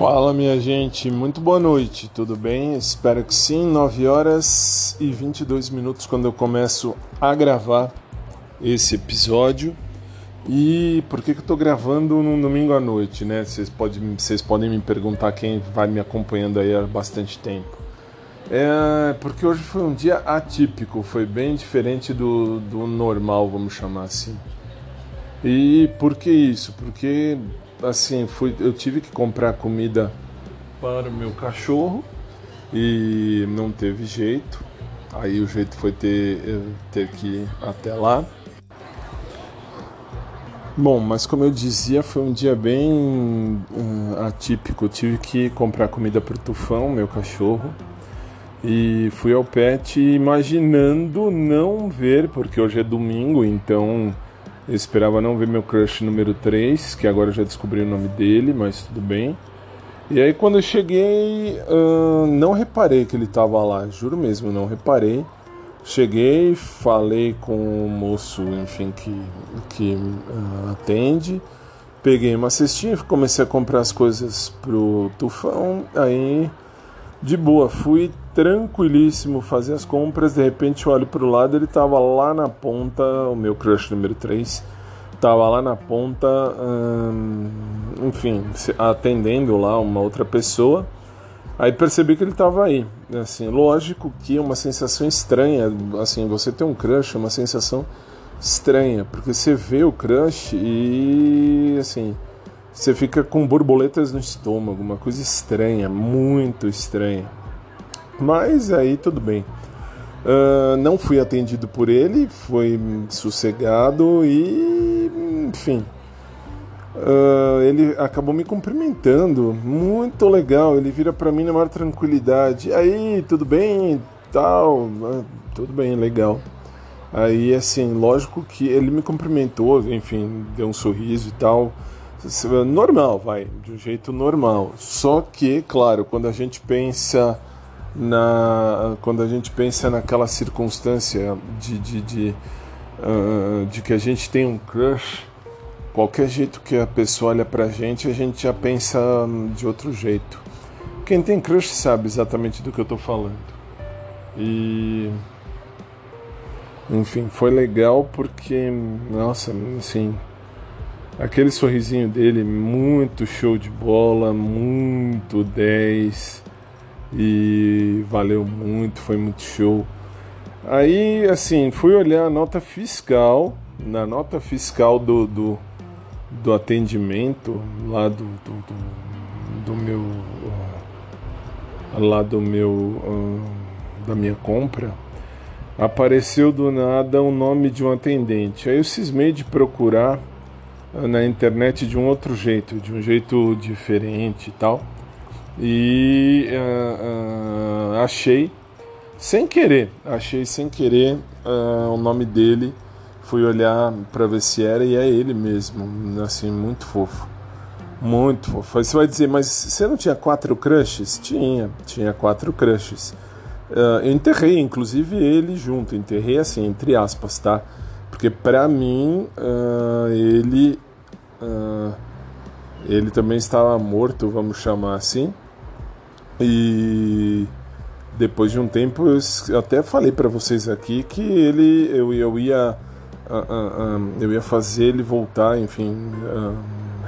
Fala minha gente, muito boa noite, tudo bem? Espero que sim. 9 horas e 22 minutos quando eu começo a gravar esse episódio. E por que, que eu tô gravando num domingo à noite, né? Vocês, pode, vocês podem me perguntar quem vai me acompanhando aí há bastante tempo. É porque hoje foi um dia atípico, foi bem diferente do, do normal, vamos chamar assim. E por que isso? Porque assim, fui, eu tive que comprar comida para o meu cachorro e não teve jeito. Aí o jeito foi ter, ter que ir até lá. Bom, mas como eu dizia, foi um dia bem um, atípico. Eu tive que comprar comida para o Tufão, meu cachorro, e fui ao pet imaginando não ver, porque hoje é domingo, então eu esperava não ver meu crush número 3, que agora eu já descobri o nome dele, mas tudo bem. E aí quando eu cheguei, não reparei que ele estava lá, juro mesmo, não reparei. Cheguei, falei com o moço, enfim, que, que uh, atende. Peguei uma cestinha, comecei a comprar as coisas pro tufão, aí de boa, fui tranquilíssimo fazer as compras, de repente eu olho para o lado, ele estava lá na ponta, o meu crush número 3, estava lá na ponta, hum, enfim, atendendo lá uma outra pessoa. Aí percebi que ele estava aí. Assim, lógico que é uma sensação estranha, assim, você ter um crush é uma sensação estranha, porque você vê o crush e assim, você fica com borboletas no estômago, uma coisa estranha, muito estranha. Mas aí tudo bem. Uh, não fui atendido por ele, foi sossegado e, enfim, uh, ele acabou me cumprimentando, muito legal. Ele vira para mim na maior tranquilidade. Aí, tudo bem, tal, uh, tudo bem, legal. Aí, assim, lógico que ele me cumprimentou, enfim, deu um sorriso e tal normal, vai, de um jeito normal. Só que, claro, quando a gente pensa na quando a gente pensa naquela circunstância de, de, de, uh, de que a gente tem um crush, qualquer jeito que a pessoa olha pra gente, a gente já pensa de outro jeito. Quem tem crush sabe exatamente do que eu tô falando. E enfim, foi legal porque, nossa, assim, Aquele sorrisinho dele, muito show de bola, muito 10 e valeu muito, foi muito show. Aí, assim, fui olhar a nota fiscal, na nota fiscal do, do, do atendimento lá do, do, do, do meu. lá do meu. da minha compra, apareceu do nada o nome de um atendente. Aí eu cismei de procurar na internet de um outro jeito, de um jeito diferente e tal. E uh, uh, achei, sem querer, achei sem querer uh, o nome dele. Fui olhar para ver se era e é ele mesmo, assim, muito fofo. Muito fofo. Aí você vai dizer, mas você não tinha quatro crushes? Tinha, tinha quatro crushes. eu enterrei, inclusive, ele junto. Enterrei assim, entre aspas, tá? Porque para mim ele ele também estava morto, vamos chamar assim. E depois de um tempo eu até falei para vocês aqui que ele eu, eu ia uh, eu ia fazer ele voltar, enfim,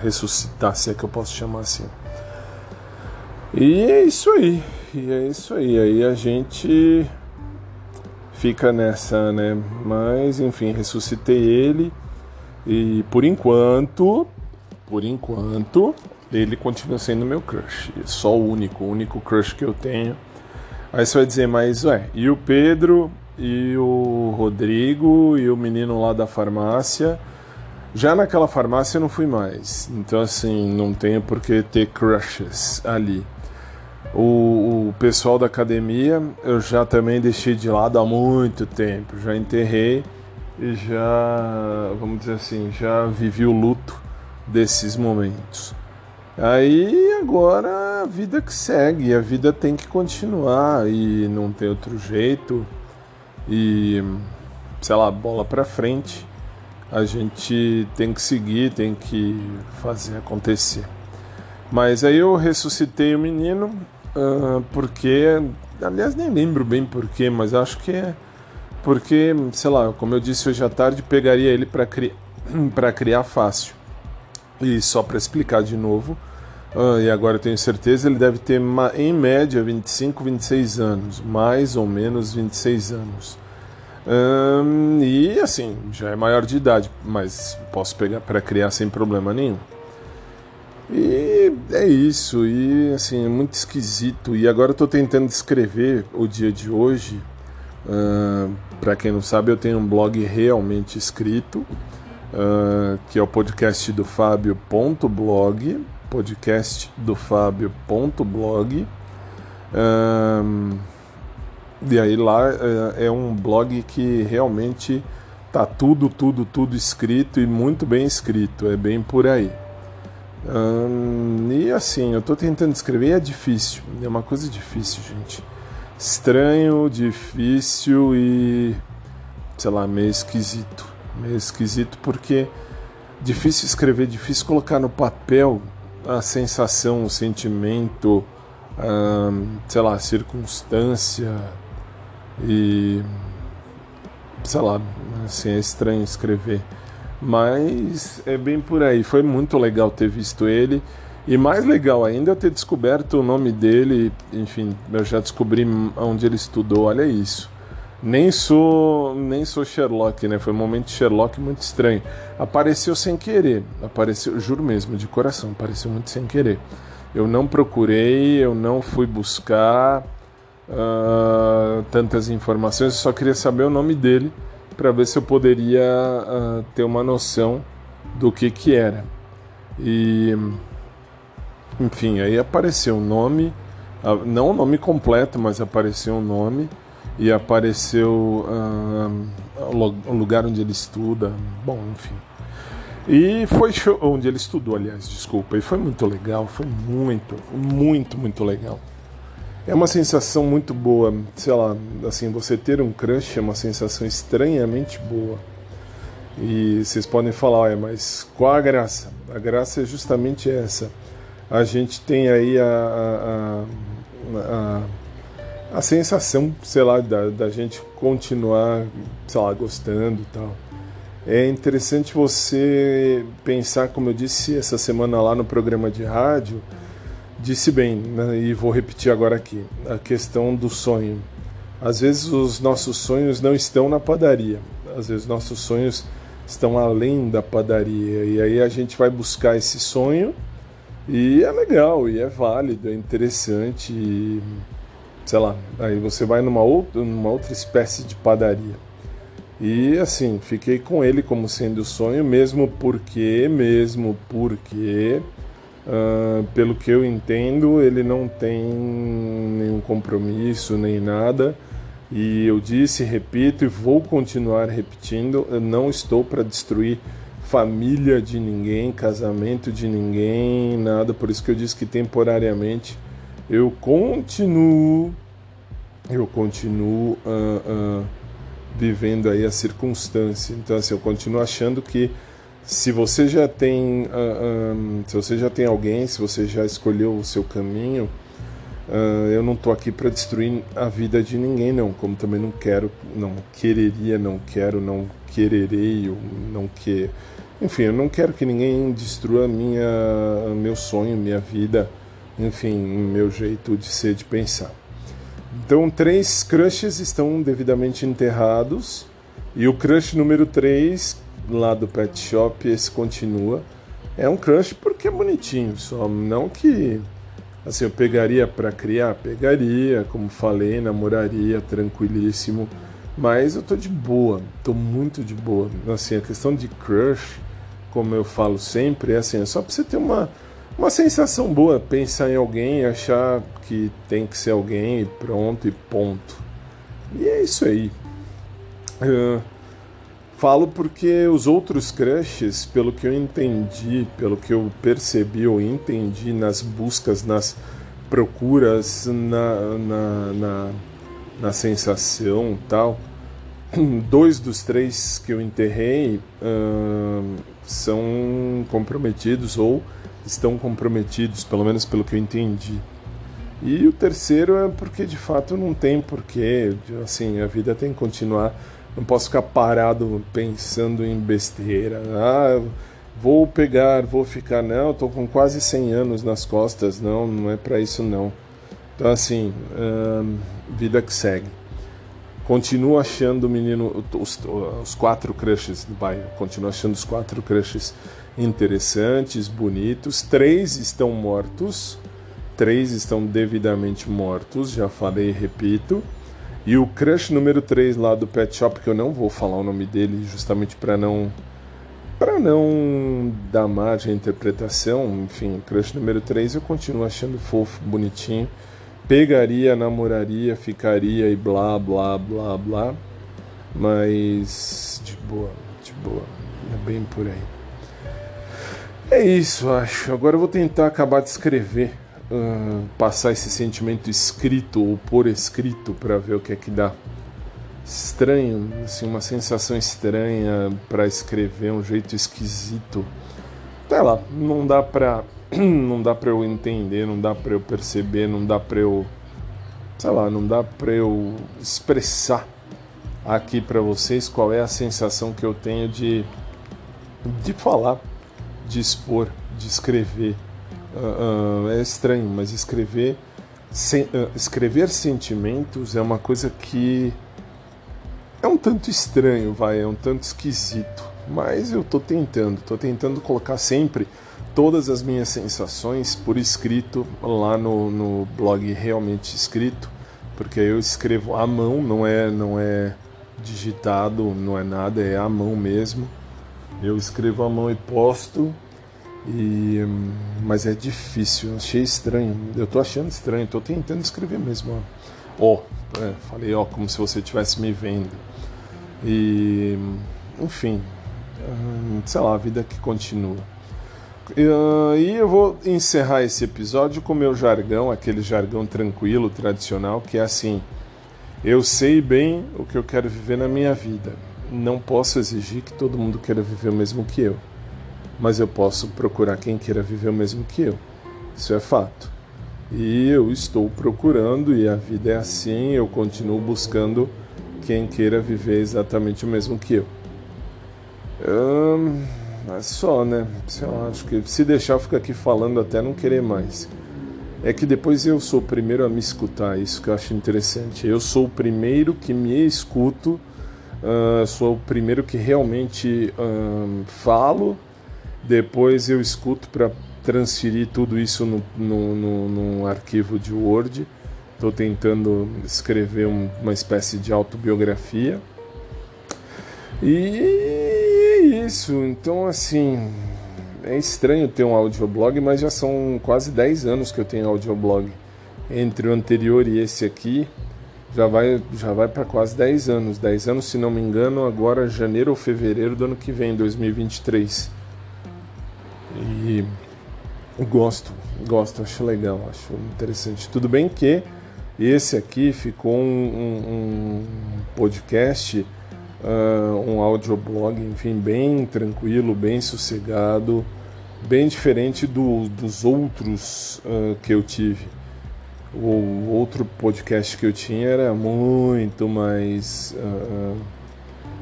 ressuscitar, se é que eu posso chamar assim. E é isso aí. E é isso aí. Aí a gente fica nessa, né? Mas enfim, ressuscitei ele e por enquanto, por enquanto, ele continua sendo meu crush. Só o único, o único crush que eu tenho. Aí você vai dizer, mas ué, e o Pedro, e o Rodrigo, e o menino lá da farmácia? Já naquela farmácia eu não fui mais. Então assim, não tenho por que ter crushes ali. O, o pessoal da academia eu já também deixei de lado há muito tempo, já enterrei e já, vamos dizer assim, já vivi o luto desses momentos. Aí agora a vida que segue, a vida tem que continuar e não tem outro jeito. E sei lá, bola para frente. A gente tem que seguir, tem que fazer acontecer. Mas aí eu ressuscitei o menino uh, porque, aliás, nem lembro bem porquê, mas acho que é porque, sei lá, como eu disse hoje à tarde, pegaria ele para cri criar fácil. E só para explicar de novo, uh, e agora eu tenho certeza, ele deve ter em média 25, 26 anos, mais ou menos 26 anos. Um, e assim, já é maior de idade, mas posso pegar para criar sem problema nenhum. E é isso, e assim, é muito esquisito. E agora eu estou tentando descrever o dia de hoje. Uh, para quem não sabe, eu tenho um blog realmente escrito, uh, que é o podcast do Fábio.blog, podcast do Fábio.blog. Uh, e aí lá é, é um blog que realmente tá tudo, tudo, tudo escrito e muito bem escrito, é bem por aí. Hum, e assim, eu estou tentando escrever e é difícil, é uma coisa difícil, gente. Estranho, difícil e sei lá, meio esquisito. Meio esquisito porque difícil escrever, difícil colocar no papel a sensação, o sentimento, sei lá, a circunstância e sei lá, assim, é estranho escrever. Mas é bem por aí. Foi muito legal ter visto ele. E mais legal ainda é ter descoberto o nome dele. Enfim, eu já descobri onde ele estudou. Olha isso. Nem sou, nem sou Sherlock, né? Foi um momento de Sherlock muito estranho. Apareceu sem querer. Apareceu, juro mesmo, de coração, apareceu muito sem querer. Eu não procurei, eu não fui buscar uh, tantas informações, eu só queria saber o nome dele para ver se eu poderia uh, ter uma noção do que que era. E enfim, aí apareceu o um nome, uh, não o nome completo, mas apareceu o um nome e apareceu uh, o lugar onde ele estuda, bom, enfim. E foi show, onde ele estudou, aliás, desculpa, e foi muito legal, foi muito, muito, muito legal. É uma sensação muito boa, sei lá, assim, você ter um crush é uma sensação estranhamente boa. E vocês podem falar, é, mas qual a graça? A graça é justamente essa. A gente tem aí a, a, a, a sensação, sei lá, da, da gente continuar, sei lá, gostando e tal. É interessante você pensar, como eu disse essa semana lá no programa de rádio, disse bem, né, e vou repetir agora aqui, a questão do sonho. Às vezes os nossos sonhos não estão na padaria, às vezes nossos sonhos estão além da padaria, e aí a gente vai buscar esse sonho, e é legal, e é válido, é interessante, e, sei lá, aí você vai numa outra, numa outra espécie de padaria. E assim, fiquei com ele como sendo o sonho, mesmo porque, mesmo porque Uh, pelo que eu entendo, ele não tem nenhum compromisso nem nada. E eu disse, repito e vou continuar repetindo: eu não estou para destruir família de ninguém, casamento de ninguém, nada. Por isso que eu disse que temporariamente eu continuo, eu continuo uh, uh, vivendo aí a circunstância. Então, assim, eu continuo achando que se você já tem uh, ah, um, se você já tem alguém se você já escolheu o seu caminho eu não estou aqui para destruir a vida de ninguém não como também não quero não quereria não quero não quererei ou não que enfim eu não quero que ninguém destrua minha meu sonho minha vida enfim meu jeito de ser de pensar então três crushes estão devidamente enterrados e o crush número 3 lá do pet shop, esse continua. É um crush porque é bonitinho, só não que assim eu pegaria para criar, pegaria, como falei, namoraria tranquilíssimo, mas eu tô de boa, tô muito de boa. Assim, a questão de crush, como eu falo sempre, é assim, é só para você ter uma uma sensação boa, pensar em alguém, achar que tem que ser alguém e pronto e ponto. E é isso aí. Uh, Falo porque os outros crushes, pelo que eu entendi, pelo que eu percebi ou entendi nas buscas, nas procuras, na, na, na, na sensação tal, dois dos três que eu enterrei uh, são comprometidos ou estão comprometidos, pelo menos pelo que eu entendi. E o terceiro é porque de fato não tem porquê, assim, a vida tem que continuar. Não posso ficar parado pensando em besteira. Ah, vou pegar, vou ficar. Não, estou com quase 100 anos nas costas. Não, não é para isso não. Então, assim, hum, vida que segue. Continuo achando o menino, os, os quatro crushes do bairro, continuo achando os quatro crushes interessantes, bonitos. Três estão mortos, três estão devidamente mortos, já falei e repito. E o crush número 3 lá do Pet Shop, que eu não vou falar o nome dele justamente para não para não dar margem à interpretação, enfim, crush número 3 eu continuo achando fofo, bonitinho pegaria, namoraria, ficaria e blá blá blá blá. Mas de boa, de boa. É bem por aí. É isso, acho. Agora eu vou tentar acabar de escrever, uh, passar esse sentimento escrito ou por escrito para ver o que é que dá. Estranho, assim, uma sensação estranha para escrever, um jeito esquisito. Sei lá, não dá pra não dá para eu entender, não dá para eu perceber, não dá para eu, sei lá, não dá para eu expressar aqui para vocês qual é a sensação que eu tenho de de falar, de expor, de escrever. Uh, uh, é estranho, mas escrever uh, escrever sentimentos é uma coisa que é um tanto estranho, vai, é um tanto esquisito. Mas eu tô tentando, tô tentando colocar sempre todas as minhas sensações por escrito lá no, no blog realmente escrito, porque eu escrevo à mão, não é não é digitado, não é nada, é à mão mesmo. Eu escrevo à mão e posto. E, mas é difícil, achei estranho. Eu tô achando estranho, tô tentando escrever mesmo. Ó, é, falei ó, como se você estivesse me vendo. E, enfim, sei lá, a vida que continua. Uh, e eu vou encerrar esse episódio com o meu jargão, aquele jargão tranquilo, tradicional, que é assim: eu sei bem o que eu quero viver na minha vida. Não posso exigir que todo mundo queira viver o mesmo que eu, mas eu posso procurar quem queira viver o mesmo que eu. Isso é fato. E eu estou procurando, e a vida é assim, eu continuo buscando quem queira viver exatamente o mesmo que eu. Hum é só, né? Lá, acho que se deixar eu ficar aqui falando até não querer mais. É que depois eu sou o primeiro a me escutar, isso que eu acho interessante. Eu sou o primeiro que me escuto, uh, sou o primeiro que realmente uh, falo, depois eu escuto para transferir tudo isso no, no, no, num arquivo de Word. Estou tentando escrever um, uma espécie de autobiografia. E isso, então assim, é estranho ter um audioblog, mas já são quase 10 anos que eu tenho audioblog. Entre o anterior e esse aqui, já vai, já vai para quase 10 anos. 10 anos, se não me engano, agora janeiro ou fevereiro do ano que vem, 2023. E gosto, gosto, acho legal, acho interessante. Tudo bem que esse aqui ficou um, um, um podcast uh, um audioblog, enfim, bem tranquilo, bem sossegado, bem diferente do, dos outros uh, que eu tive. O outro podcast que eu tinha era muito mais. Uh,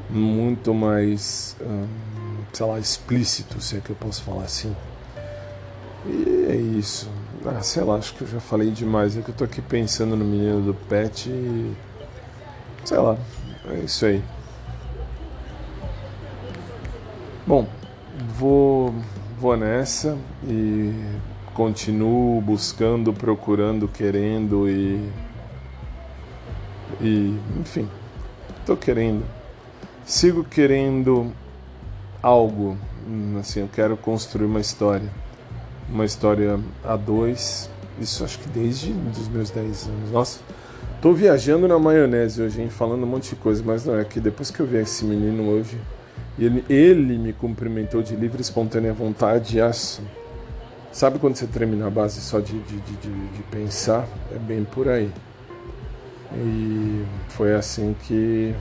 muito mais. sei lá, explícito, se é que eu posso falar assim. E é isso. Ah, sei lá, acho que eu já falei demais. É que eu tô aqui pensando no menino do pet e. Sei lá, é isso aí. Bom, vou, vou nessa e continuo buscando, procurando, querendo e. E, enfim, estou querendo. Sigo querendo algo. Assim, eu quero construir uma história. Uma história a dois. Isso acho que desde os meus 10 anos. Nossa, tô viajando na maionese hoje, hein? Falando um monte de coisa, mas não é que depois que eu vi esse menino hoje ele, ele me cumprimentou de livre e espontânea vontade. Assim. Sabe quando você treme na base só de, de, de, de pensar? É bem por aí. E foi assim que,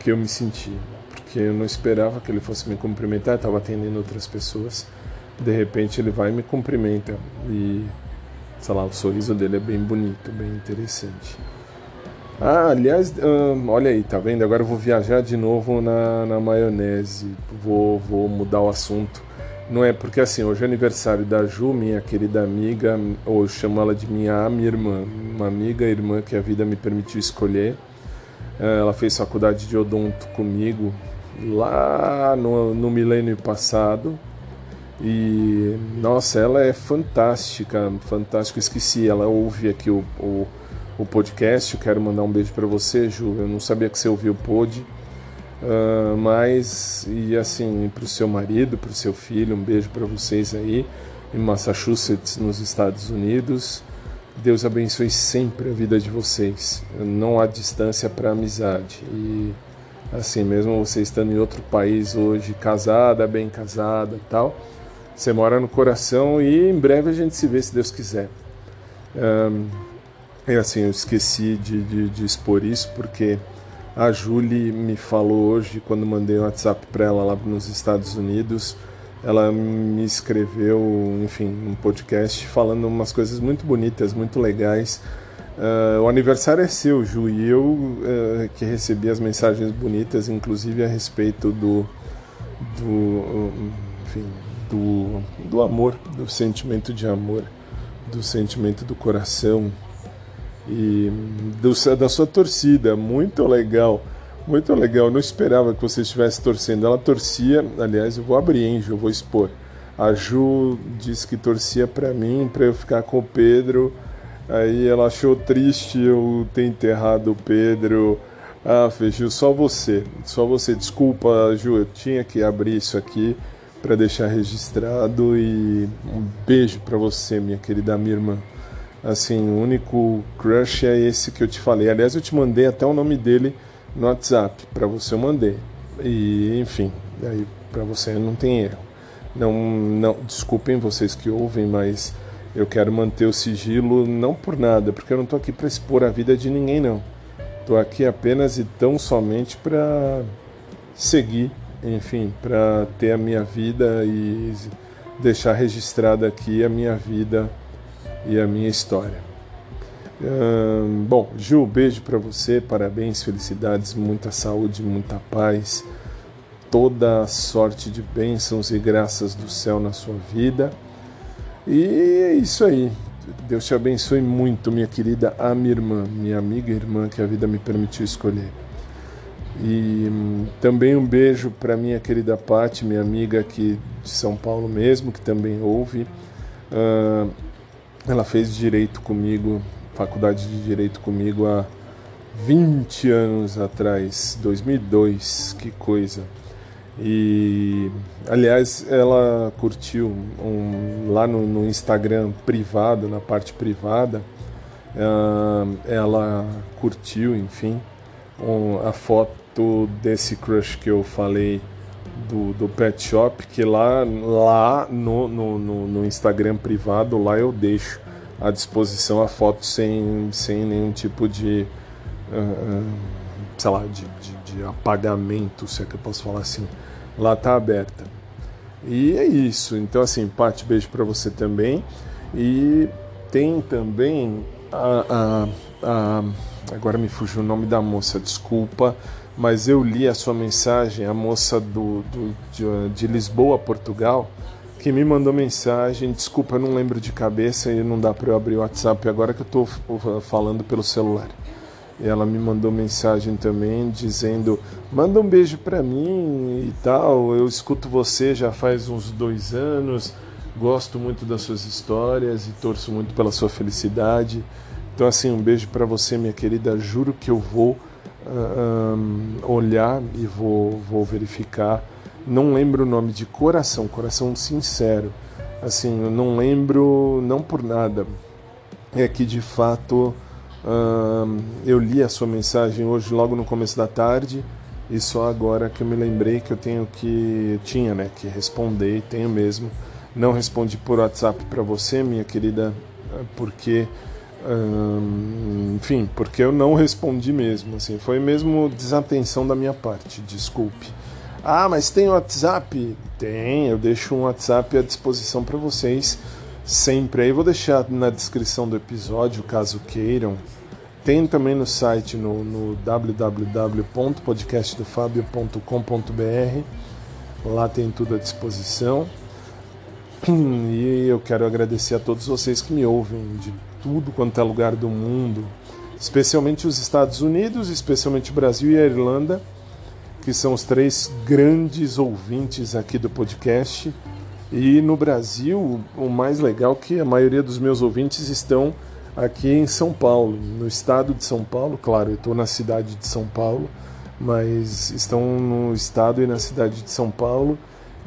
que eu me senti. Porque eu não esperava que ele fosse me cumprimentar, estava atendendo outras pessoas. de repente ele vai e me cumprimenta e sei lá, o sorriso dele é bem bonito, bem interessante. Ah, aliás, hum, olha aí, tá vendo? Agora eu vou viajar de novo na, na maionese. Vou, vou mudar o assunto. Não é porque assim, hoje é aniversário da Ju, minha querida amiga, ou eu chamo ela de minha, minha irmã, uma amiga, irmã que a vida me permitiu escolher. É, ela fez faculdade de odonto comigo lá no, no milênio passado. E nossa, ela é fantástica, fantástica. Esqueci, ela ouve aqui o, o o podcast. Eu quero mandar um beijo para você, Ju. Eu não sabia que você ouvia o pod. Uh, mas, e assim, para o seu marido, para o seu filho, um beijo para vocês aí em Massachusetts, nos Estados Unidos. Deus abençoe sempre a vida de vocês. Não há distância para amizade. E assim, mesmo você estando em outro país hoje, casada, bem casada tal, você mora no coração e em breve a gente se vê se Deus quiser. Um, é assim, eu esqueci de, de, de, expor isso porque a Julie me falou hoje, quando mandei um WhatsApp para ela lá nos Estados Unidos, ela me escreveu, enfim, um podcast falando umas coisas muito bonitas, muito legais. Uh, o aniversário é seu, Ju, e eu uh, que recebi as mensagens bonitas, inclusive a respeito do, do, enfim, do, do amor, do sentimento de amor, do sentimento do coração, e do, da sua torcida. Muito legal, muito legal. Não esperava que você estivesse torcendo. Ela torcia, aliás, eu vou abrir, hein, eu vou expor. A Ju disse que torcia para mim, para eu ficar com o Pedro. Aí ela achou triste eu ter enterrado o Pedro. Ah, Feiju, só você, só você. Desculpa, Ju, eu tinha que abrir isso aqui para deixar registrado e um beijo para você, minha querida minha irmã. Assim, o único crush é esse que eu te falei. Aliás, eu te mandei até o nome dele no WhatsApp. Para você eu mandei. E, enfim, aí para você não tem erro. Não, não, desculpem vocês que ouvem, mas eu quero manter o sigilo não por nada, porque eu não estou aqui para expor a vida de ninguém não. Estou aqui apenas e tão somente para seguir, enfim, para ter a minha vida e deixar registrada aqui a minha vida e a minha história. Hum, bom, Ju, beijo para você, parabéns, felicidades, muita saúde, muita paz, toda sorte de bênçãos e graças do céu na sua vida. E é isso aí. Deus te abençoe muito, minha querida a minha irmã, minha amiga irmã que a vida me permitiu escolher. E hum, também um beijo para minha querida Pati, minha amiga aqui de São Paulo mesmo, que também ouve. Ela fez direito comigo, faculdade de direito comigo há 20 anos atrás, 2002, que coisa. E aliás, ela curtiu um, lá no, no, Instagram privado, na parte privada, uh, ela curtiu, enfim, um, a foto desse crush que eu falei do, do Pet Shop, que lá, lá no, no, no, no Instagram privado, lá eu deixo à disposição a foto sem, sem nenhum tipo de, uh, sei lá, de, de, de, apagamento, se é que eu posso falar assim. Lá tá aberta. E é isso. Então, assim, Paty, beijo para você também. E tem também a, a, a, Agora me fugiu o nome da moça, desculpa mas eu li a sua mensagem, a moça do, do de, de, Lisboa, Portugal, que me mandou mensagem. Desculpa, eu não lembro de cabeça e não dá para eu abrir o WhatsApp agora que eu estou falando pelo celular. Ela me mandou mensagem também dizendo: manda um beijo para mim e tal. Eu escuto você já faz uns dois anos, gosto muito das suas histórias e torço muito pela sua felicidade. Então, assim, um beijo para você, minha querida. Juro que eu vou um, olhar e vou, vou verificar. Não lembro o nome de coração, coração sincero. Assim, eu não lembro, não por nada. É que de fato um, eu li a sua mensagem hoje, logo no começo da tarde, e só agora que eu me lembrei que eu tenho que. tinha, né? Que responder, tenho mesmo. Não respondi por WhatsApp para você, minha querida, porque enfim, porque eu não respondi mesmo, assim, foi mesmo desatenção da minha parte, desculpe. Ah, mas tem WhatsApp? Tem, eu deixo um WhatsApp à disposição para vocês sempre. Aí vou deixar na descrição do episódio, caso queiram. Tem também no site no, no www.podcastdofabio.com.br. Lá tem tudo à disposição. E eu quero agradecer a todos vocês que me ouvem de tudo quanto é lugar do mundo, especialmente os Estados Unidos, especialmente o Brasil e a Irlanda, que são os três grandes ouvintes aqui do podcast. E no Brasil, o mais legal é que a maioria dos meus ouvintes estão aqui em São Paulo, no estado de São Paulo. Claro, eu estou na cidade de São Paulo, mas estão no estado e na cidade de São Paulo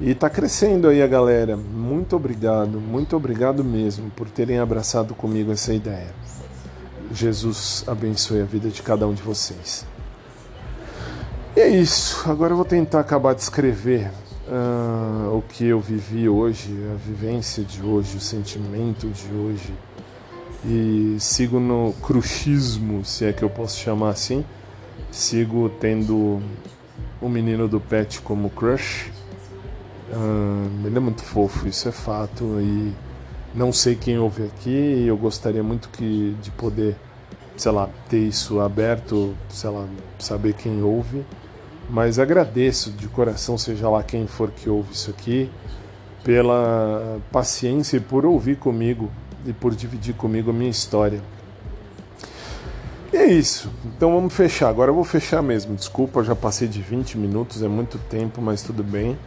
e está crescendo aí a galera. Muito obrigado, muito obrigado mesmo por terem abraçado comigo essa ideia. Jesus abençoe a vida de cada um de vocês. E é isso. Agora eu vou tentar acabar de escrever uh, o que eu vivi hoje, a vivência de hoje, o sentimento de hoje. E sigo no cruxismo, se é que eu posso chamar assim. Sigo tendo o menino do pet como crush Uh, ele é muito fofo, isso é fato. E não sei quem ouve aqui. Eu gostaria muito que de poder, sei lá, ter isso aberto, sei lá, saber quem ouve. Mas agradeço de coração, seja lá quem for que ouve isso aqui, pela paciência e por ouvir comigo e por dividir comigo a minha história. E é isso. Então vamos fechar. Agora eu vou fechar mesmo. Desculpa, já passei de 20 minutos, é muito tempo, mas tudo bem.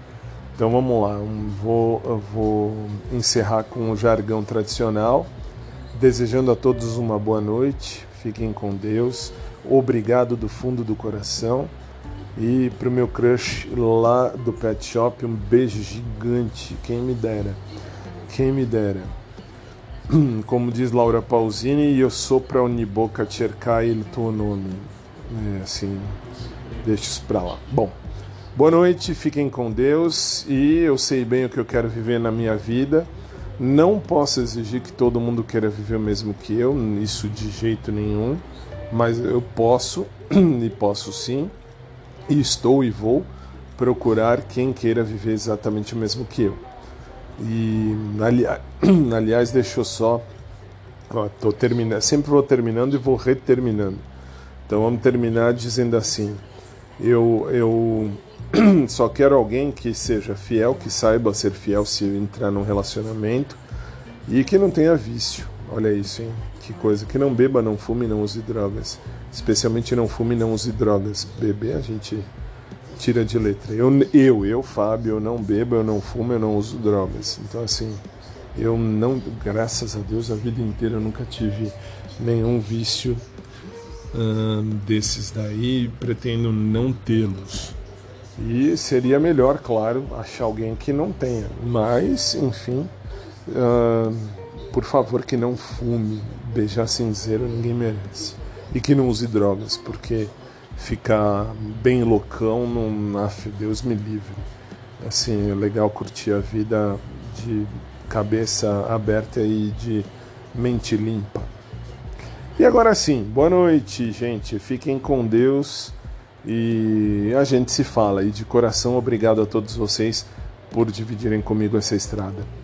Então vamos lá, vou, vou encerrar com o jargão tradicional, desejando a todos uma boa noite, fiquem com Deus, obrigado do fundo do coração e para o meu crush lá do pet shop, um beijo gigante, quem me dera, quem me dera. Como diz Laura Pausini, eu sou para Uniboca cercar il tuo nome. É assim, deixa isso para lá. Bom. Boa noite, fiquem com Deus e eu sei bem o que eu quero viver na minha vida. Não posso exigir que todo mundo queira viver o mesmo que eu, isso de jeito nenhum, mas eu posso e posso sim, e estou e vou procurar quem queira viver exatamente o mesmo que eu. E aliás, aliás deixou só, ó, tô terminando, sempre vou terminando e vou reterminando. Então vamos terminar dizendo assim: eu eu Só quero alguém que seja fiel, que saiba ser fiel se entrar num relacionamento e que não tenha vício. Olha isso, hein? Que coisa. Que não beba, não fume, não use drogas. Especialmente não fume, não use drogas. Beber a gente tira de letra. Eu, eu, eu, Fábio, eu não bebo, eu não fumo, eu não uso drogas. Então, assim, eu não, graças a Deus, a vida inteira eu nunca tive nenhum vício hum, desses daí. Pretendo não tê-los. E seria melhor, claro, achar alguém que não tenha. Mas, enfim, uh, por favor, que não fume. Beijar cinzeiro ninguém merece. E que não use drogas, porque ficar bem loucão, não, af, Deus me livre. Assim, é legal curtir a vida de cabeça aberta e de mente limpa. E agora sim, boa noite, gente. Fiquem com Deus. E a gente se fala. E de coração, obrigado a todos vocês por dividirem comigo essa estrada.